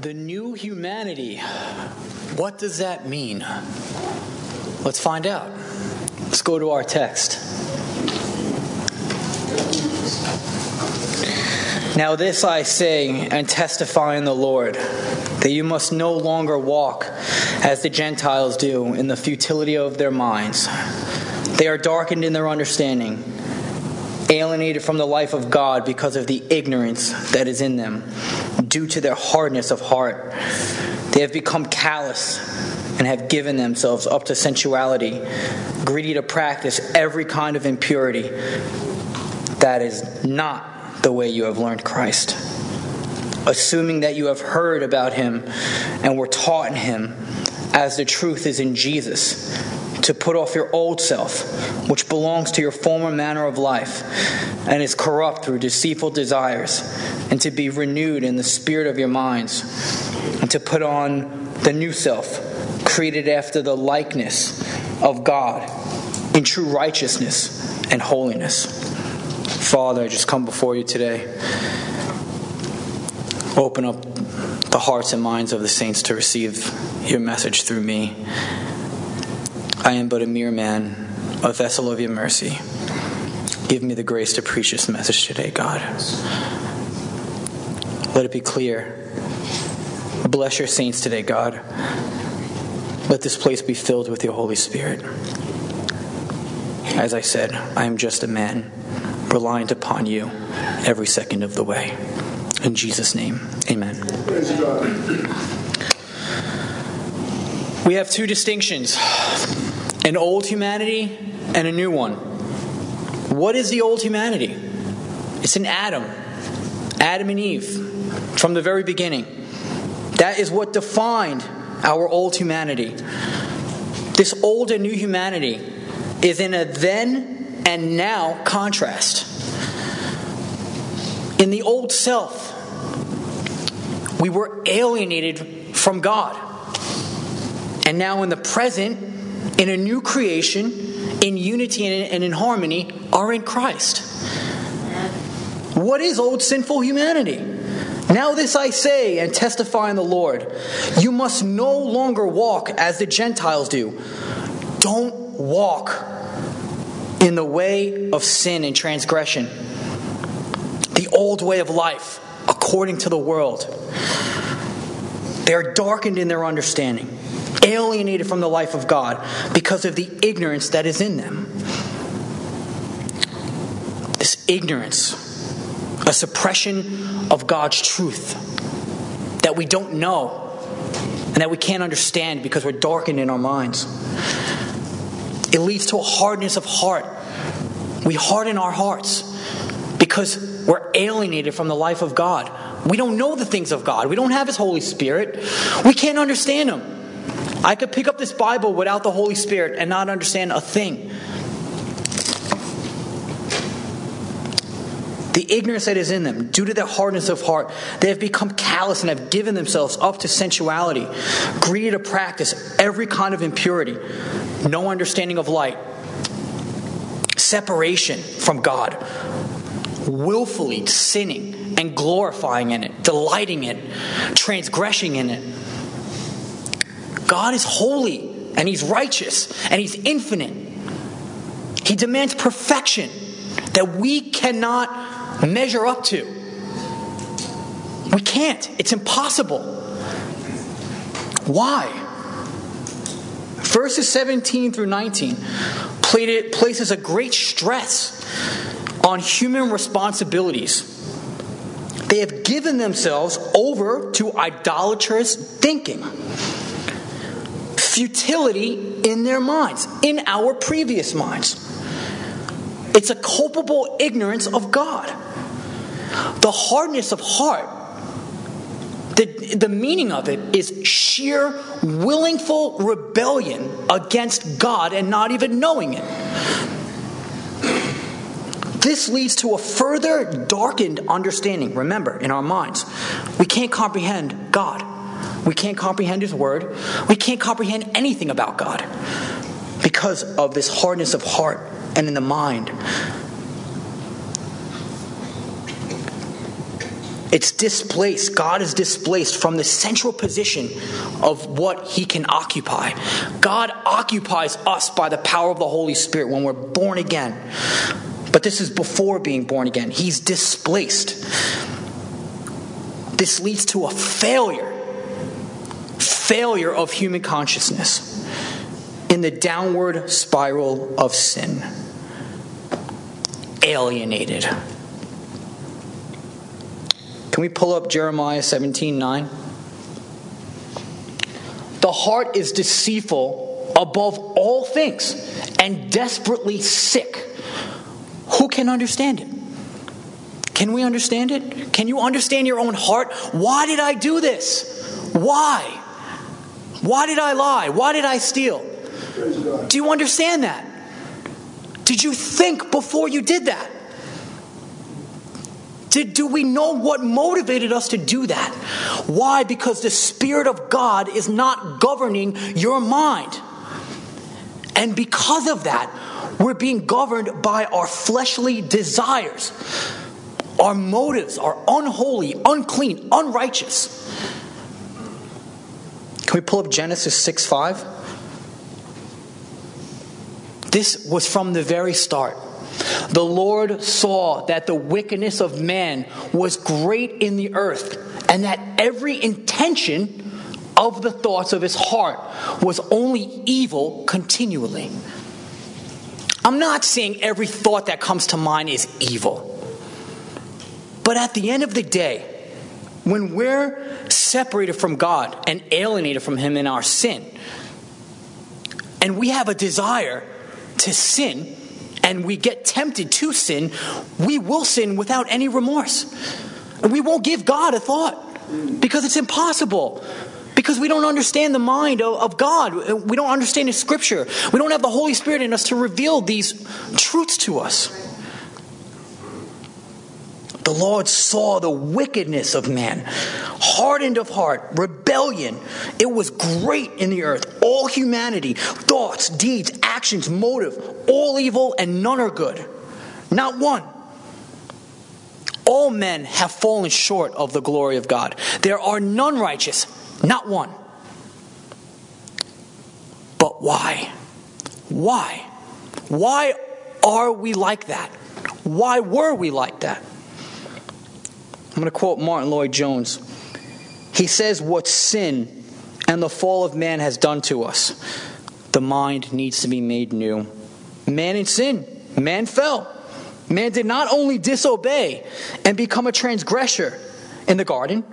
The new humanity. What does that mean? Let's find out. Let's go to our text. Now, this I say and testify in the Lord that you must no longer walk as the Gentiles do in the futility of their minds. They are darkened in their understanding, alienated from the life of God because of the ignorance that is in them, due to their hardness of heart. They have become callous and have given themselves up to sensuality, greedy to practice every kind of impurity. That is not the way you have learned Christ. Assuming that you have heard about him and were taught in him, as the truth is in Jesus, to put off your old self, which belongs to your former manner of life and is corrupt through deceitful desires, and to be renewed in the spirit of your minds, and to put on the new self, created after the likeness of God in true righteousness and holiness. Father, I just come before you today. Open up the hearts and minds of the saints to receive your message through me. I am but a mere man, a vessel of your mercy. Give me the grace to preach this message today, God. Let it be clear. Bless your saints today, God. Let this place be filled with your Holy Spirit. As I said, I am just a man reliant upon you every second of the way. In Jesus' name, amen. We have two distinctions an old humanity and a new one. What is the old humanity? It's an Adam, Adam and Eve, from the very beginning. That is what defined our old humanity. This old and new humanity is in a then and now contrast. In the old self, we were alienated from God. And now in the present, in a new creation, in unity and in harmony, are in Christ. What is old sinful humanity? Now, this I say and testify in the Lord you must no longer walk as the Gentiles do. Don't walk in the way of sin and transgression, the old way of life, according to the world. They are darkened in their understanding, alienated from the life of God because of the ignorance that is in them. This ignorance, a suppression of God's truth that we don't know and that we can't understand because we're darkened in our minds. It leads to a hardness of heart. We harden our hearts because we're alienated from the life of God. We don't know the things of God. We don't have His Holy Spirit. We can't understand Him. I could pick up this Bible without the Holy Spirit and not understand a thing. The ignorance that is in them, due to their hardness of heart, they have become callous and have given themselves up to sensuality, greedy to practice every kind of impurity no understanding of light, separation from God, willfully sinning and glorifying in it, delighting in it, transgressing in it. God is holy and He's righteous and He's infinite. He demands perfection that we cannot measure up to. We can't, it's impossible. Why? Verses 17 through 19 places a great stress on human responsibilities. They have given themselves over to idolatrous thinking, futility in their minds, in our previous minds. It's a culpable ignorance of God. The hardness of heart the, the meaning of it is sheer willingful rebellion against God and not even knowing it. This leads to a further darkened understanding. Remember, in our minds, we can't comprehend God. We can't comprehend His Word. We can't comprehend anything about God because of this hardness of heart and in the mind It's displaced. God is displaced from the central position of what he can occupy. God occupies us by the power of the Holy Spirit when we're born again. But this is before being born again. He's displaced. This leads to a failure failure of human consciousness in the downward spiral of sin. Alienated. Can we pull up Jeremiah 17 9? The heart is deceitful above all things and desperately sick. Who can understand it? Can we understand it? Can you understand your own heart? Why did I do this? Why? Why did I lie? Why did I steal? Do you understand that? Did you think before you did that? Did, do we know what motivated us to do that? Why? Because the Spirit of God is not governing your mind. And because of that, we're being governed by our fleshly desires. Our motives are unholy, unclean, unrighteous. Can we pull up Genesis 6 5? This was from the very start. The Lord saw that the wickedness of man was great in the earth, and that every intention of the thoughts of his heart was only evil continually. I'm not saying every thought that comes to mind is evil. But at the end of the day, when we're separated from God and alienated from Him in our sin, and we have a desire to sin, and we get tempted to sin, we will sin without any remorse. And we won't give God a thought because it's impossible. Because we don't understand the mind of, God. We don't understand His scripture. We don't have the Holy Spirit in us to reveal these truths to us. The Lord saw the wickedness of man, hardened of heart, rebellion. It was great in the earth. All humanity, thoughts, deeds, actions, motive, all evil and none are good. Not one. All men have fallen short of the glory of God. There are none righteous, not one. But why? Why? Why are we like that? Why were we like that? I'm going to quote Martyn Lloyd-Jones. He says, What sin and the fall of man has done to us, the mind needs to be made new. Man in sin, man fell. Man did not only disobey and become a transgressor in the garden,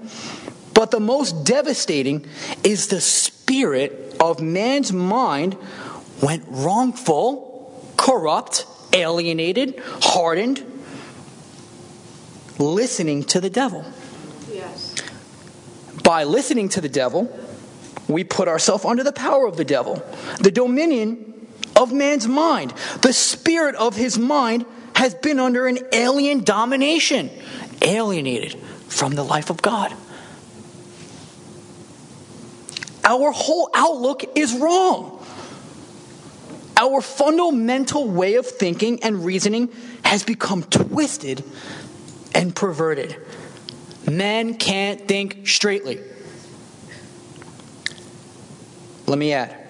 but the most devastating is the spirit of man's mind went wrongful, corrupt, alienated, hardened, listening to the devil. Yes. By listening to the devil, we put ourselves under the power of the devil, the dominion of man's mind. The spirit of his mind has been under an alien domination, alienated from the life of God. Our whole outlook is wrong. Our fundamental way of thinking and reasoning has become twisted and perverted. Men can't think straightly. Let me add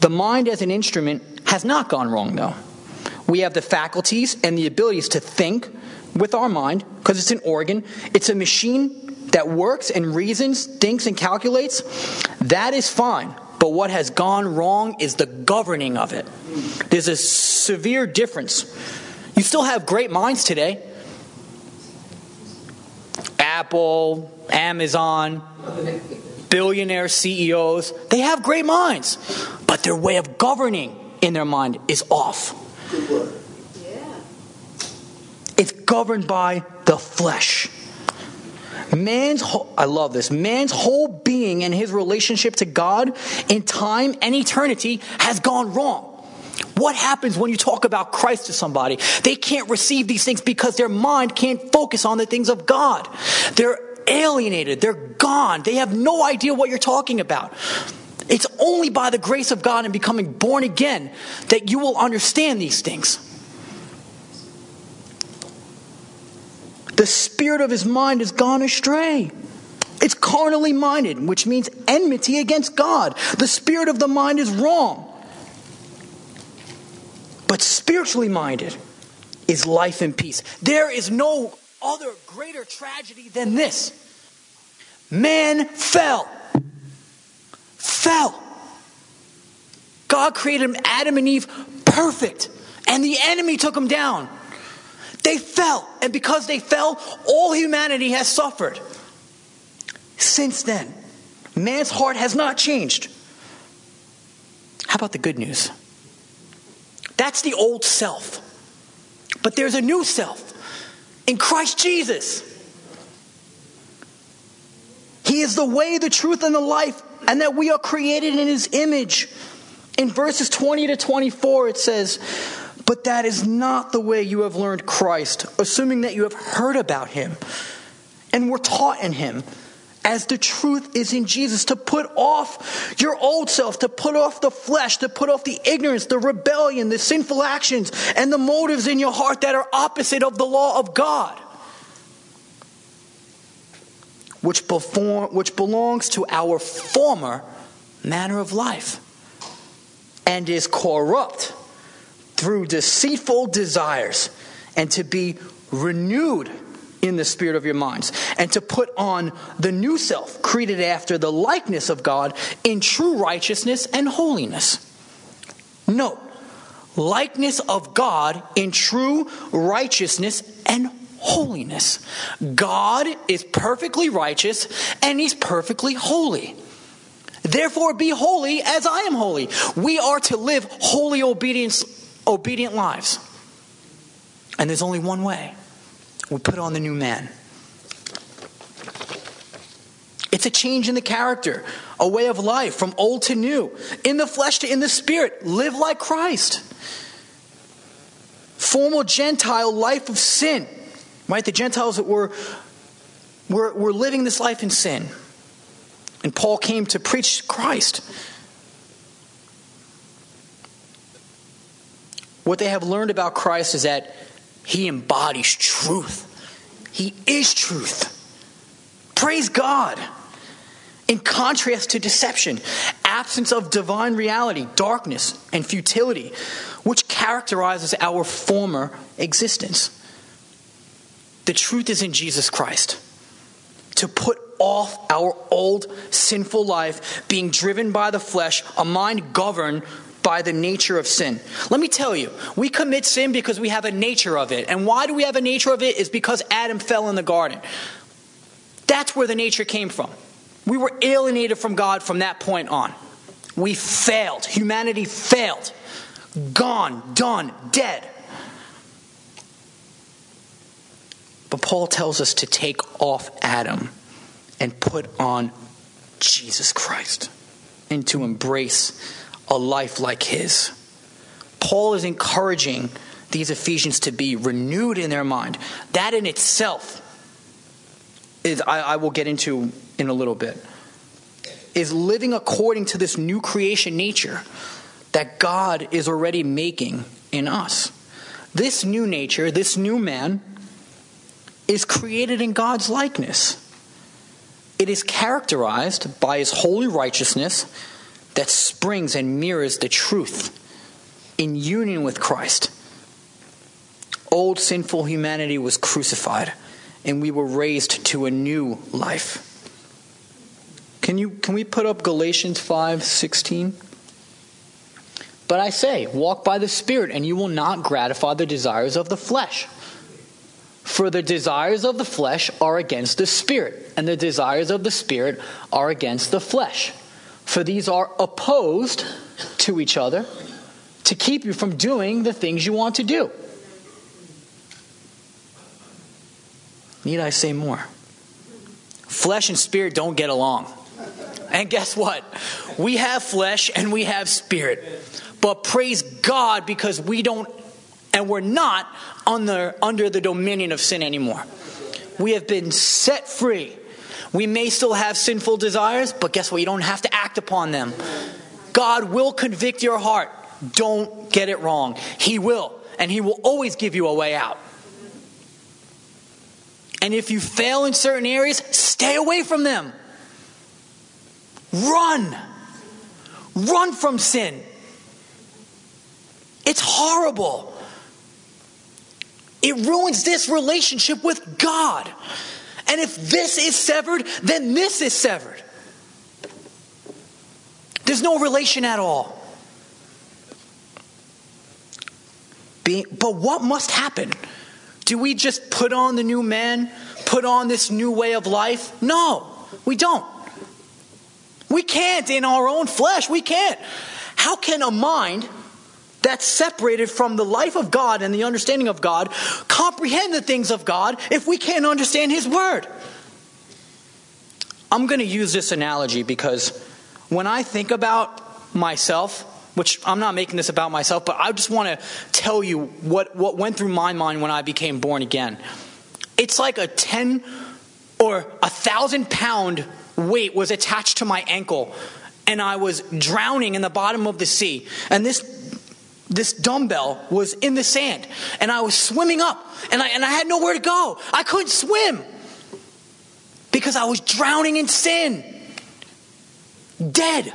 the mind as an instrument has not gone wrong, though. We have the faculties and the abilities to think with our mind because it's an organ, it's a machine that works and reasons, thinks and calculates. That is fine. But what has gone wrong is the governing of it. There's a severe difference. You still have great minds today. Apple, Amazon, billionaire CEOs, they have great minds, but their way of governing in their mind is off. It's governed by the flesh. Man's whole, I love this. Man's whole being and his relationship to God in time and eternity has gone wrong. What happens when you talk about Christ to somebody? They can't receive these things because their mind can't focus on the things of God. They're alienated. They're gone. They have no idea what you're talking about. It's only by the grace of God and becoming born again that you will understand these things. The spirit of his mind has gone astray. It's carnally minded, which means enmity against God. The spirit of the mind is wrong. But spiritually minded is life and peace. There is no other greater tragedy than this. Man fell. Fell. God created Adam and Eve perfect, and the enemy took them down. They fell, and because they fell, all humanity has suffered. Since then, man's heart has not changed. How about the good news? That's the old self. But there's a new self in Christ Jesus. He is the way, the truth, and the life, and that we are created in His image. In verses 20 to 24, it says, But that is not the way you have learned Christ, assuming that you have heard about Him and were taught in Him as the truth is in Jesus, to put off your old self, to put off the flesh, to put off the ignorance, the rebellion, the sinful actions, and the motives in your heart that are opposite of the law of God, which, perform, which belongs to our former manner of life and is corrupt through deceitful desires, and to be renewed in the spirit of your minds, and to put on the new self, created after the likeness of God in true righteousness and holiness. Note, likeness of God in true righteousness and holiness. God is perfectly righteous and he's perfectly holy. Therefore, be holy as I am holy. We are to live holy obedience, obedient lives. And there's only one way we put on the new man. It's a change in the character, a way of life from old to new, in the flesh to in the spirit. Live like Christ. Formal Gentile life of sin, right? The Gentiles that were, were, were living this life in sin. And Paul came to preach Christ. What they have learned about Christ is that he embodies truth. He is truth. Praise God. In contrast to deception, absence of divine reality, darkness, and futility, which characterizes our former existence. The truth is in Jesus Christ. To put off our old sinful life, being driven by the flesh, a mind governed by the nature of sin. Let me tell you, we commit sin because we have a nature of it. And why do we have a nature of it? Is because Adam fell in the garden. That's where the nature came from. We were alienated from God from that point on. We failed. Humanity failed. Gone, done, dead. But Paul tells us to take off Adam and put on Jesus Christ and to embrace a life like his. Paul is encouraging these Ephesians to be renewed in their mind. That in itself is, I, I will get into in a little bit, is living according to this new creation nature that God is already making in us. This new nature, this new man, is created in God's likeness. It is characterized by his holy righteousness that springs and mirrors the truth in union with Christ. Old sinful humanity was crucified, and we were raised to a new life. Can, you, can we put up Galatians 5 16? But I say, walk by the Spirit, and you will not gratify the desires of the flesh. For the desires of the flesh are against the Spirit, and the desires of the Spirit are against the flesh for these are opposed to each other to keep you from doing the things you want to do. Need I say more? Flesh and spirit don't get along. And guess what? We have flesh and we have spirit. But praise God because we don't and we're not under, under the dominion of sin anymore. We have been set free we may still have sinful desires, but guess what? You don't have to act upon them. God will convict your heart. Don't get it wrong. He will, and He will always give you a way out. And if you fail in certain areas, stay away from them. Run. Run from sin. It's horrible. It ruins this relationship with God. And if this is severed, then this is severed. There's no relation at all. but what must happen? Do we just put on the new man, put on this new way of life? No, we don't. We can't in our own flesh. We can't. How can a mind that's separated from the life of God and the understanding of God comprehend the things of God if we can't understand His Word? I'm going to use this analogy because when I think about myself, which I'm not making this about myself, but I just want to tell you what, what went through my mind when I became born again. It's like a 10 or a thousand pound weight was attached to my ankle, and I was drowning in the bottom of the sea. And this this dumbbell was in the sand, and I was swimming up, and I, and I had nowhere to go. I couldn't swim because I was drowning in sin. Dead.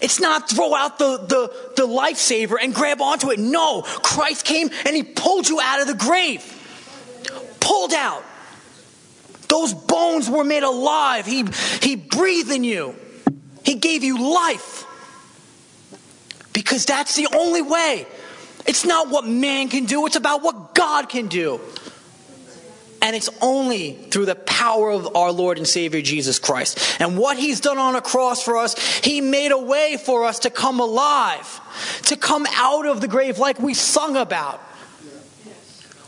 It's not throw out the, the, the lifesaver and grab onto it. No, Christ came and he pulled you out of the grave. Pulled out. Those bones were made alive. He, he breathed in you. He gave you life. Because that's the only way. It's not what man can do, it's about what God can do. And it's only through the power of our Lord and Savior Jesus Christ. And what He's done on a cross for us, He made a way for us to come alive, to come out of the grave like we sung about.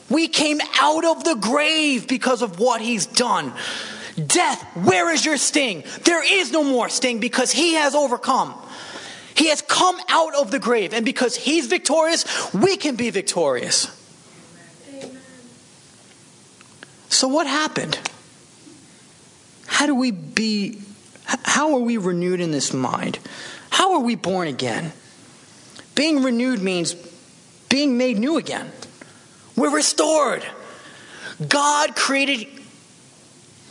We came out of the grave because of what He's done. Death, where is your sting? There is no more sting because He has overcome. He has come out of the grave. And because He's victorious, we can be victorious. Amen. So, what happened? How do we be, how are we renewed in this mind? How are we born again? Being renewed means being made new again. We're restored. God created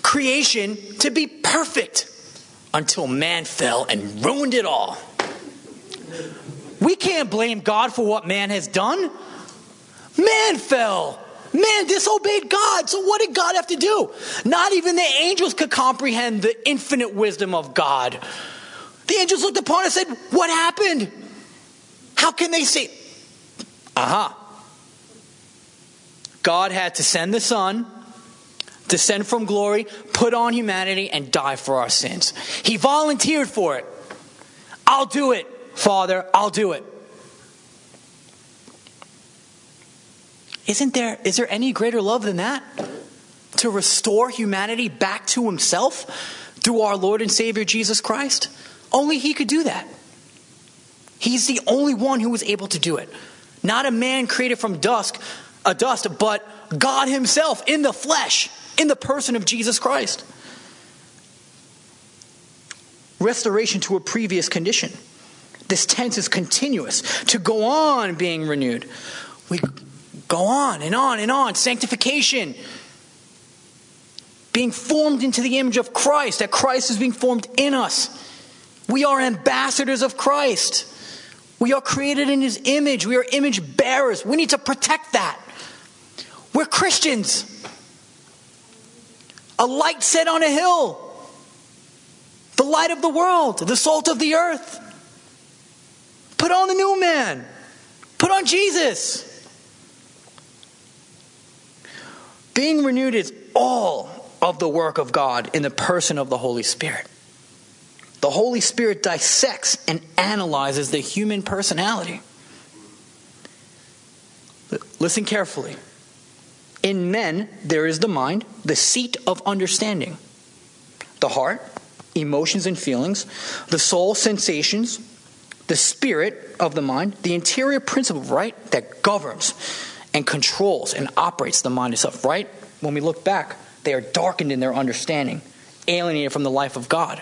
creation to be perfect until man fell and ruined it all. We can't blame God for what man has done. Man fell. Man disobeyed God. So what did God have to do? Not even the angels could comprehend the infinite wisdom of God. The angels looked upon and said, What happened? How can they say? Aha. Uh-huh. God had to send the Son, descend from glory, put on humanity, and die for our sins. He volunteered for it. I'll do it, Father, I'll do it. Isn't there, is there any greater love than that? To restore humanity back to himself through our Lord and Savior Jesus Christ? Only he could do that. He's the only one who was able to do it. Not a man created from dusk, a dust, but God himself in the flesh, in the person of Jesus Christ. Restoration to a previous condition. This tense is continuous, to go on being renewed. We Go on and on and on. Sanctification. Being formed into the image of Christ, that Christ is being formed in us. We are ambassadors of Christ. We are created in his image. We are image bearers. We need to protect that. We're Christians. A light set on a hill. The light of the world, the salt of the earth. Put on the new man. Put on Jesus. Being renewed is all of the work of God in the person of the Holy Spirit. The Holy Spirit dissects and analyzes the human personality. Listen carefully. In men, there is the mind, the seat of understanding, the heart, emotions and feelings, the soul, sensations, the spirit of the mind, the interior principle, right, that governs and controls and operates the mind itself, right? When we look back, they are darkened in their understanding, alienated from the life of God,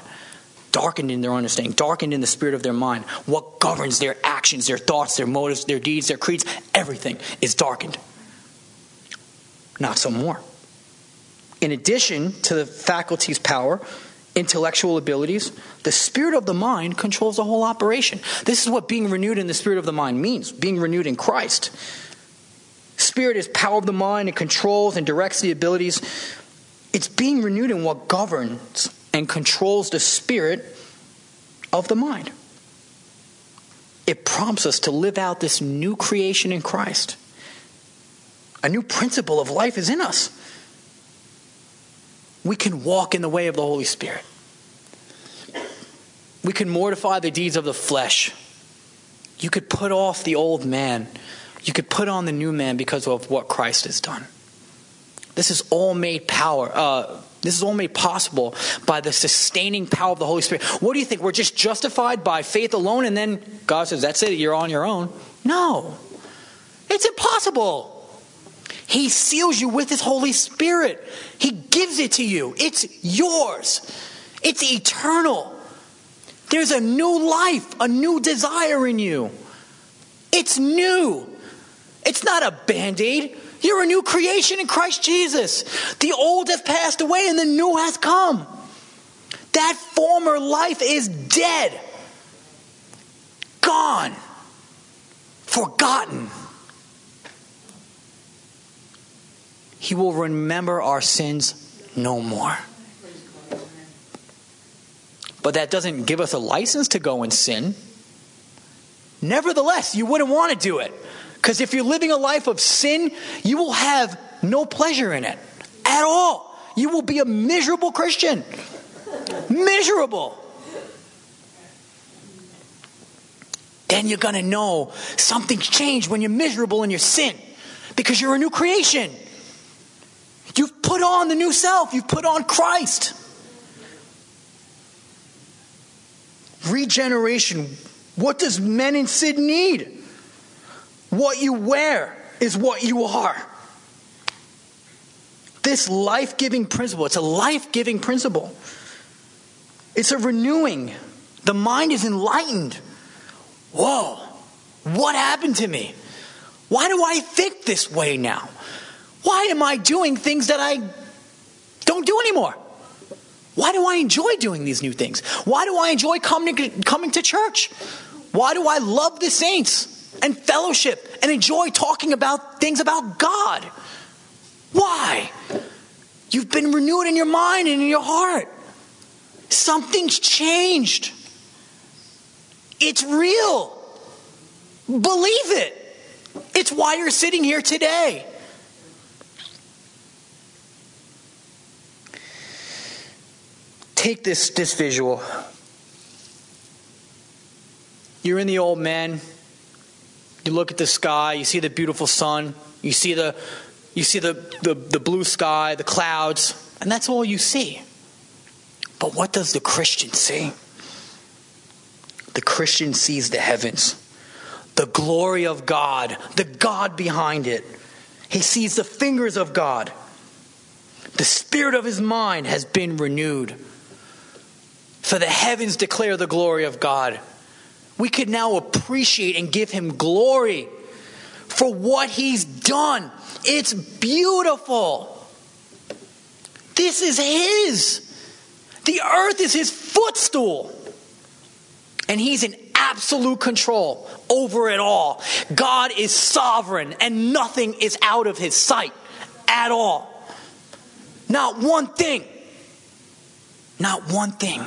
darkened in their understanding, darkened in the spirit of their mind. What governs their actions, their thoughts, their motives, their deeds, their creeds, everything is darkened. Not so more. In addition to the faculty's power, intellectual abilities, the spirit of the mind controls the whole operation. This is what being renewed in the spirit of the mind means being renewed in Christ. Spirit is power of the mind, it controls and directs the abilities. It's being renewed in what governs and controls the spirit of the mind. It prompts us to live out this new creation in Christ. A new principle of life is in us. We can walk in the way of the Holy Spirit. We can mortify the deeds of the flesh. You could put off the old man. You could put on the new man because of what Christ has done. This is all made power. Uh, this is all made possible by the sustaining power of the Holy Spirit. What do you think? We're just justified by faith alone, and then God says, "That's it. You're on your own." No, it's impossible. He seals you with His Holy Spirit. He gives it to you. It's yours. It's eternal. There's a new life, a new desire in you. It's new. It's not a band aid. You're a new creation in Christ Jesus. The old has passed away and the new has come. That former life is dead, gone, forgotten. He will remember our sins no more. But that doesn't give us a license to go and sin. Nevertheless, you wouldn't want to do it. Because if you're living a life of sin, you will have no pleasure in it at all. You will be a miserable Christian. miserable. Then you're going to know something's changed when you're miserable in your sin because you're a new creation. Put on the new self, you've put on Christ. Regeneration. What does men in sin need? What you wear is what you are. This life giving principle, it's a life giving principle. It's a renewing. The mind is enlightened. Whoa, what happened to me? Why do I think this way now? Why am I doing things that I don't do anymore? Why do I enjoy doing these new things? Why do I enjoy coming to, coming to church? Why do I love the saints? and fellowship and enjoy talking about things about God. Why? You've been renewed in your mind and in your heart. Something's changed. It's real. Believe it. It's why you're sitting here today. Take this, this visual. You're in the old man you look at the sky, you see the beautiful sun, you see the you see the, the, the blue sky, the clouds, and that's all you see. But what does the Christian see? The Christian sees the heavens, the glory of God, the God behind it. He sees the fingers of God. The spirit of his mind has been renewed. For the heavens declare the glory of God, we could now appreciate and give him glory for what he's done. It's beautiful. This is his. The earth is his footstool. And he's in absolute control over it all. God is sovereign and nothing is out of his sight at all. Not one thing. Not one thing.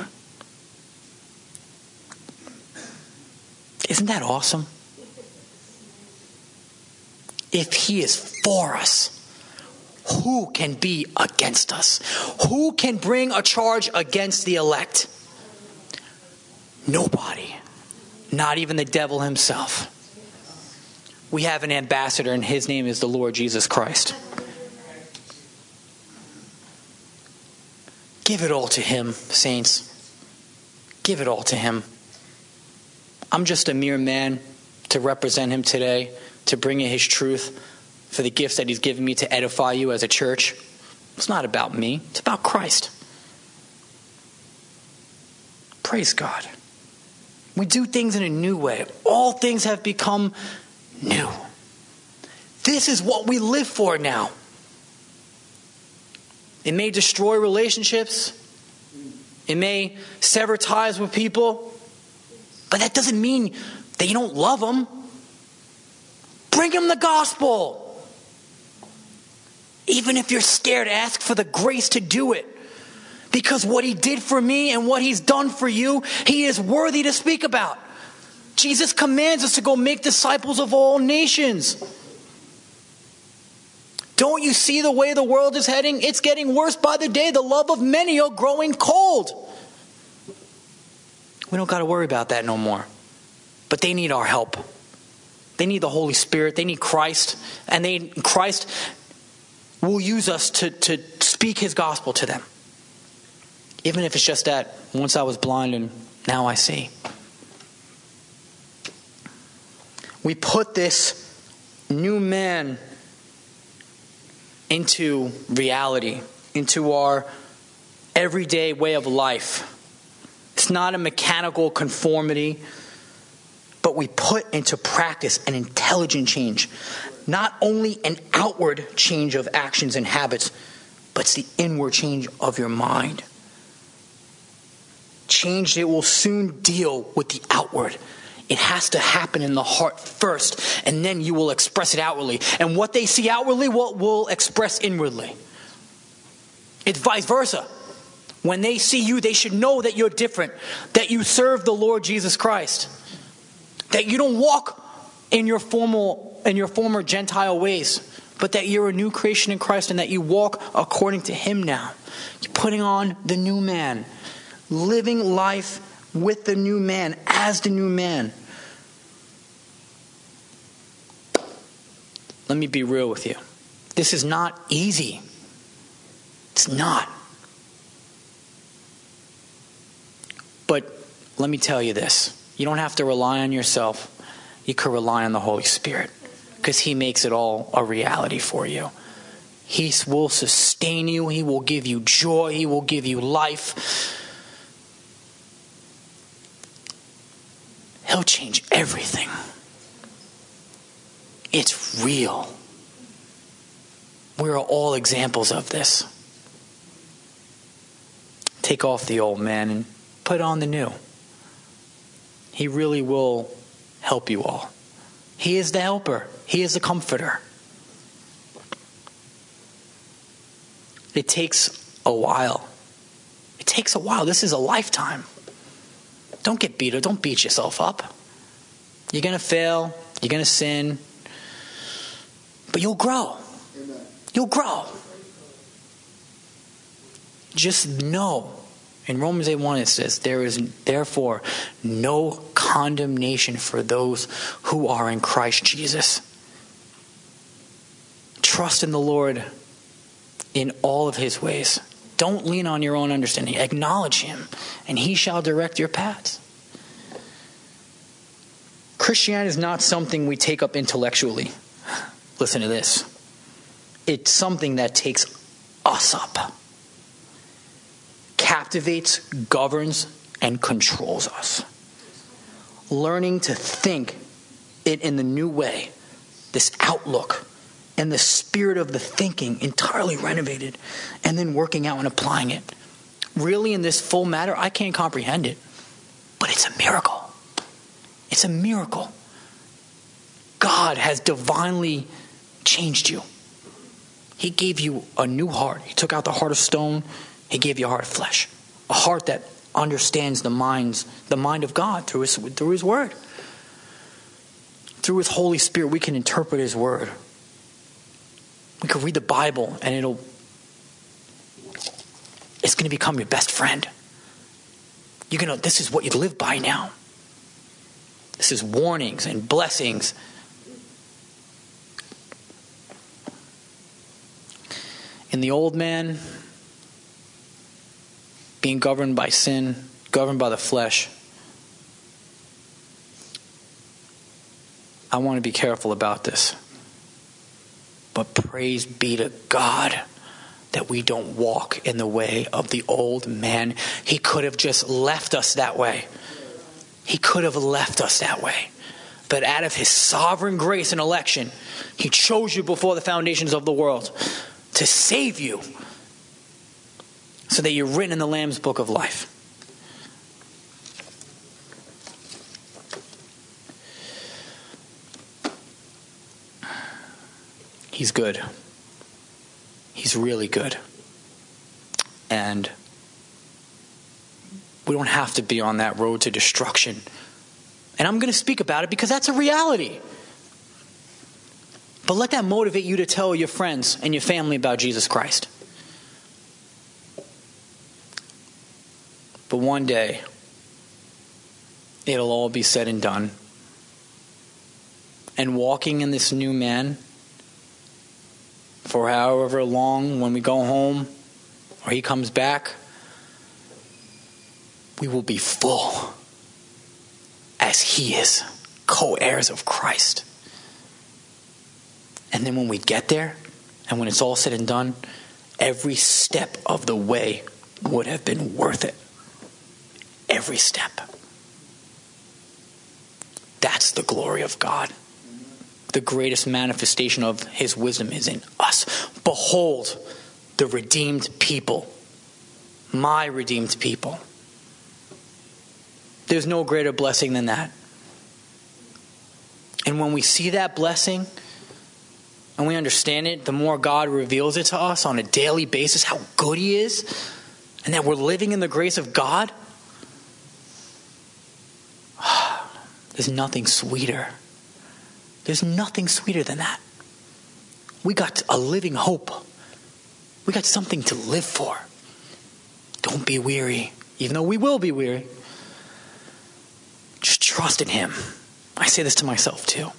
Isn't that awesome? If He is for us, who can be against us? Who can bring a charge against the elect? Nobody. Not even the devil himself. We have an ambassador, and his name is the Lord Jesus Christ. Give it all to him, saints. Give it all to him. I'm just a mere man to represent him today, to bring you his truth for the gifts that he's given me to edify you as a church. It's not about me, it's about Christ. Praise God. We do things in a new way. All things have become new. This is what we live for now. It may destroy relationships. It may sever ties with people. But that doesn't mean that you don't love them. Bring them the gospel. Even if you're scared, ask for the grace to do it. Because what he did for me and what he's done for you, he is worthy to speak about. Jesus commands us to go make disciples of all nations. Don't you see the way the world is heading? It's getting worse by the day. The love of many are growing cold. We don't got to worry about that no more. But they need our help. They need the Holy Spirit. They need Christ. And they Christ will use us to, to speak his gospel to them. Even if it's just that once I was blind and now I see. We put this new man into reality, into our everyday way of life. It's not a mechanical conformity, but we put into practice an intelligent change. Not only an outward change of actions and habits, but it's the inward change of your mind. Change that will soon deal with the outward. It has to happen in the heart first, and then you will express it outwardly. And what they see outwardly will, will express inwardly. It's vice versa. When they see you, they should know that you're different, that you serve the Lord Jesus Christ, that you don't walk in your formal in your former Gentile ways, but that you're a new creation in Christ and that you walk according to Him now. You're putting on the new man, living life with the new man, as the new man. Let me be real with you. This is not easy. It's not. But let me tell you this you don't have to rely on yourself, you can rely on the Holy Spirit because He makes it all a reality for you. He will sustain you, He will give you joy, He will give you life. He'll change everything. It's real. We're all examples of this. Take off the old man and put on the new. He really will help you all. He is the helper, He is the comforter. It takes a while. It takes a while. This is a lifetime. Don't get beat up. Don't beat yourself up. You're going to fail. You're going to sin. But you'll grow. You'll grow. Just know. In Romans 8 1, it says, There is therefore no condemnation for those who are in Christ Jesus. Trust in the Lord in all of his ways. Don't lean on your own understanding. Acknowledge him, and he shall direct your paths. Christianity is not something we take up intellectually. Listen to this. It's something that takes us up, governs, and controls us. Learning to think it in the new way, this outlook, and the spirit of the thinking entirely renovated, and then working out and applying it. Really, in this full matter, I can't comprehend it, but it's a miracle. It's a miracle. God has divinely changed you. He gave you a new heart. He took out the heart of stone, He gave you a heart of flesh. A heart that understands the minds, the mind of God through His, through his Word. Through His Holy Spirit, we can interpret His Word. We can read the Bible and it'll it's going to become your best friend. You're going to this is what you live by now. This is warnings and blessings. In the old man, being governed by sin, governed by the flesh, I want to be careful about this. But praise be to God that we don't walk in the way of the old man. He could have just left us that way. He could have left us that way. But out of his sovereign grace and election, he chose you before the foundations of the world to save you so that you're written in the Lamb's book of life. He's good. He's really good. And we don't have to be on that road to destruction. And I'm going to speak about it because that's a reality. But let that motivate you to tell your friends and your family about Jesus Christ. But one day, it'll all be said and done. And walking in this new man for however long when we go home or he comes back, we will be full as he is, co heirs of Christ. And then when we get there, and when it's all said and done, every step of the way would have been worth it. Every step. That's the glory of God the greatest manifestation of his wisdom is in us. Behold, the redeemed people, my redeemed people. There's no greater blessing than that. And when we see that blessing and we understand it, the more God reveals it to us on a daily basis how good He is and that we're living in the grace of God, there's nothing sweeter there's nothing sweeter than that. We got a living hope. We got something to live for. Don't be weary, even though we will be weary. Just trust in Him. I say this to myself too.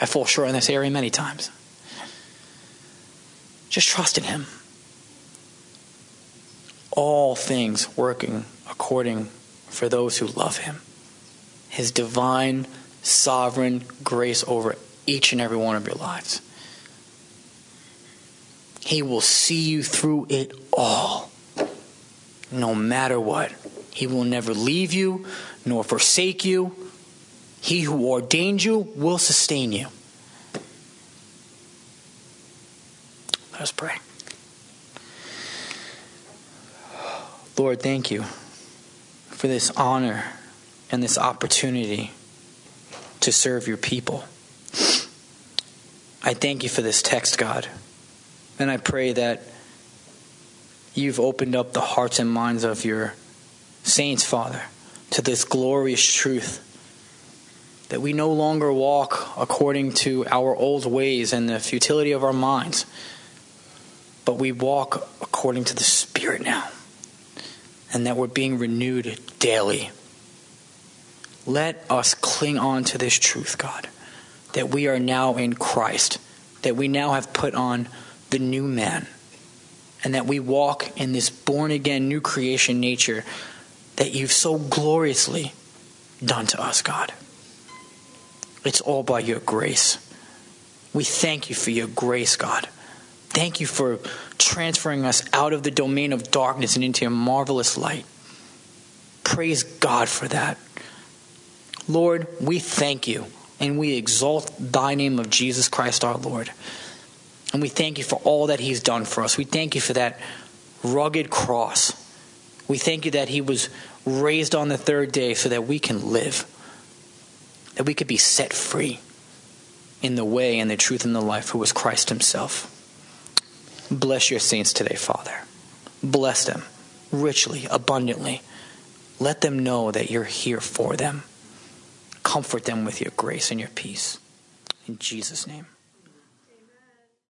I fall short in this area many times. Just trust in Him. All things working according for those who love Him. His divine, sovereign grace over each and every one of your lives. He will see you through it all, no matter what. He will never leave you nor forsake you. He who ordained you will sustain you. Let us pray. Lord, thank you for this honor and this opportunity to serve your people. I thank you for this text, God. And I pray that you've opened up the hearts and minds of your saints, Father, to this glorious truth that we no longer walk according to our old ways and the futility of our minds, but we walk according to the Spirit now, and that we're being renewed daily. Let us cling on to this truth, God that we are now in Christ, that we now have put on the new man, and that we walk in this born again, new creation nature that you've so gloriously done to us, God. It's all by your grace. We thank you for your grace, God. Thank you for transferring us out of the domain of darkness and into your marvelous light. Praise God for that. Lord, we thank you and we exalt thy name of Jesus Christ our Lord. And we thank you for all that he's done for us. We thank you for that rugged cross. We thank you that he was raised on the third day so that we can live, that we could be set free in the way and the truth and the life who was Christ himself. Bless your saints today, Father. Bless them richly, abundantly. Let them know that you're here for them. Comfort them with your grace and your peace. In Jesus' name.